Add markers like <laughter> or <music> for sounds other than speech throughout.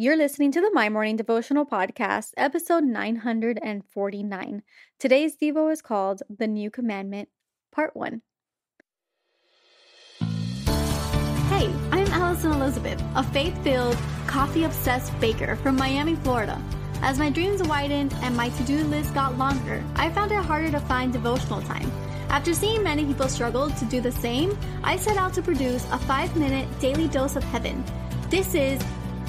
You're listening to the My Morning Devotional Podcast, episode 949. Today's Devo is called The New Commandment, Part 1. Hey, I'm Alison Elizabeth, a faith filled, coffee obsessed baker from Miami, Florida. As my dreams widened and my to do list got longer, I found it harder to find devotional time. After seeing many people struggle to do the same, I set out to produce a five minute daily dose of heaven. This is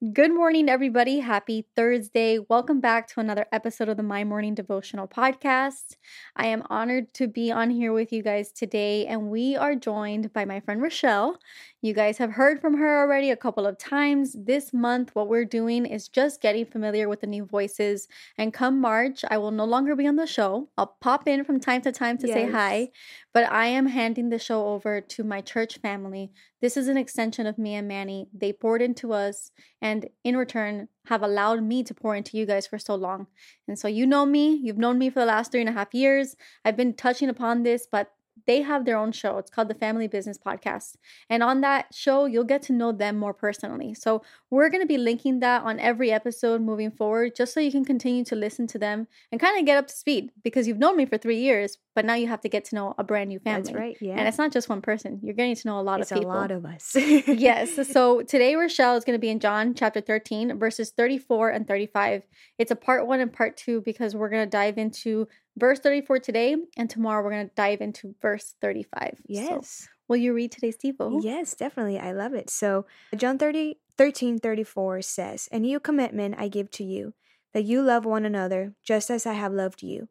Good morning, everybody. Happy Thursday. Welcome back to another episode of the My Morning Devotional Podcast. I am honored to be on here with you guys today, and we are joined by my friend Richelle. You guys have heard from her already a couple of times. This month, what we're doing is just getting familiar with the new voices. And come March, I will no longer be on the show. I'll pop in from time to time to yes. say hi, but I am handing the show over to my church family. This is an extension of me and Manny. They poured into us, and in return, have allowed me to pour into you guys for so long. And so, you know me, you've known me for the last three and a half years. I've been touching upon this, but they have their own show. It's called the Family Business Podcast. And on that show, you'll get to know them more personally. So we're going to be linking that on every episode moving forward, just so you can continue to listen to them and kind of get up to speed because you've known me for three years, but now you have to get to know a brand new family. That's right. Yeah. And it's not just one person. You're getting to know a lot it's of people. a lot of us. yes. <laughs> So today, Richelle is going to be in John chapter 13, verses 34 and 35. It's a part one and part two because we're going to dive into verse 34 today, and tomorrow we're going to dive into verse 35. Yes. So, will you read today's Devo? Yes, definitely. I love it. So, John 30, 13 34 says, A new commitment I give to you, that you love one another just as I have loved you.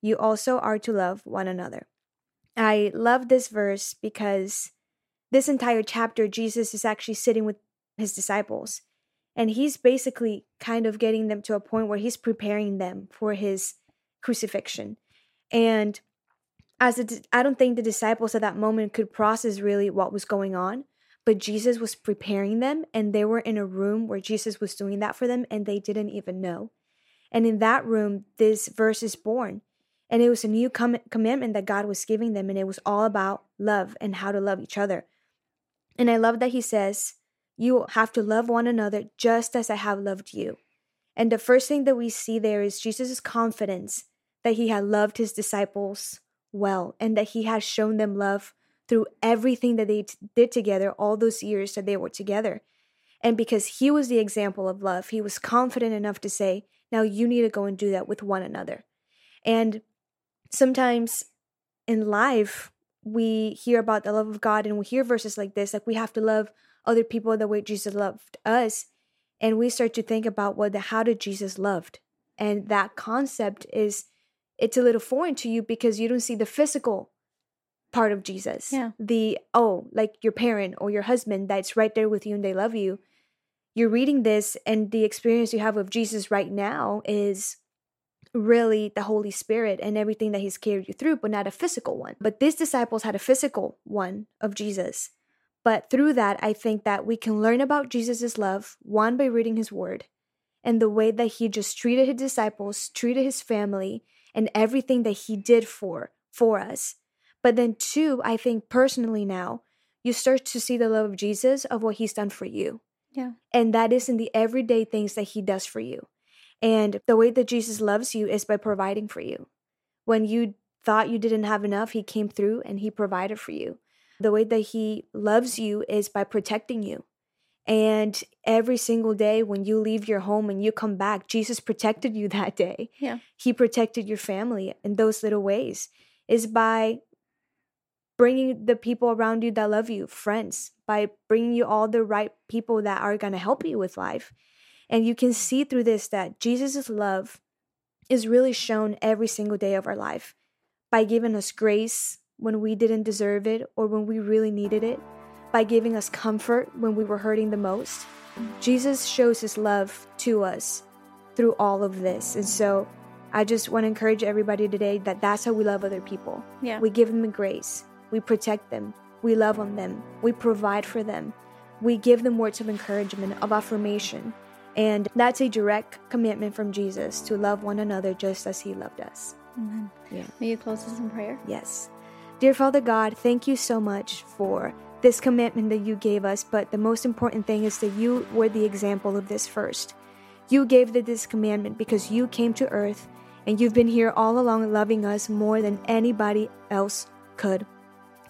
You also are to love one another. I love this verse because this entire chapter, Jesus is actually sitting with his disciples. And he's basically kind of getting them to a point where he's preparing them for his crucifixion. And as I don't think the disciples at that moment could process really what was going on, but Jesus was preparing them and they were in a room where Jesus was doing that for them and they didn't even know. And in that room, this verse is born. And it was a new com- commandment that God was giving them, and it was all about love and how to love each other. And I love that he says, You have to love one another just as I have loved you. And the first thing that we see there is Jesus' confidence that he had loved his disciples well and that he has shown them love through everything that they t- did together all those years that they were together. And because he was the example of love, he was confident enough to say, Now you need to go and do that with one another. And sometimes in life, we hear about the love of God and we hear verses like this, like we have to love other people the way Jesus loved us. And we start to think about what the how did Jesus loved? And that concept is it's a little foreign to you because you don't see the physical part of Jesus. Yeah. The, oh, like your parent or your husband that's right there with you and they love you. You're reading this, and the experience you have of Jesus right now is really the Holy Spirit and everything that He's carried you through, but not a physical one. But these disciples had a physical one of Jesus. But through that, I think that we can learn about Jesus' love, one, by reading His Word, and the way that He just treated His disciples, treated His family, and everything that he did for for us. But then two, I think personally now, you start to see the love of Jesus of what he's done for you. Yeah. And that is in the everyday things that he does for you. And the way that Jesus loves you is by providing for you. When you thought you didn't have enough, he came through and he provided for you. The way that he loves you is by protecting you. And every single day when you leave your home and you come back, Jesus protected you <laughs> that day. Yeah. He protected your family in those little ways is by bringing the people around you that love you, friends, by bringing you all the right people that are going to help you with life. And you can see through this that Jesus' love is really shown every single day of our life by giving us grace when we didn't deserve it or when we really needed it by giving us comfort when we were hurting the most. Jesus shows his love to us through all of this. And so I just want to encourage everybody today that that's how we love other people. Yeah. We give them the grace, we protect them, we love on them, we provide for them, we give them words of encouragement, of affirmation. And that's a direct commitment from Jesus to love one another just as he loved us. Amen. Yeah. May you close us in prayer? Yes. Dear Father God, thank you so much for this commitment that you gave us, but the most important thing is that you were the example of this first. You gave the, this commandment because you came to earth and you've been here all along loving us more than anybody else could.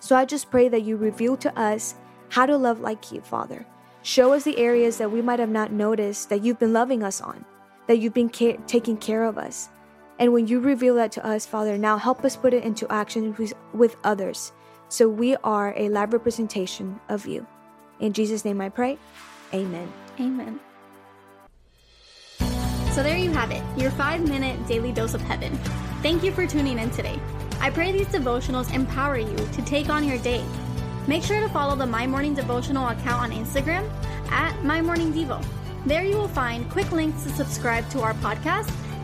So I just pray that you reveal to us how to love like you, Father. Show us the areas that we might have not noticed that you've been loving us on, that you've been taking care of us. And when you reveal that to us, Father, now help us put it into action with, others so we are a live representation of you. In Jesus' name I pray. Amen. Amen. So there you have it, your five minute daily dose of heaven. Thank you for tuning in today. I pray these devotionals empower you to take on your day. Make sure to follow the My Morning Devotional account on Instagram at My Morning Devo. There you will find quick links to subscribe to our podcast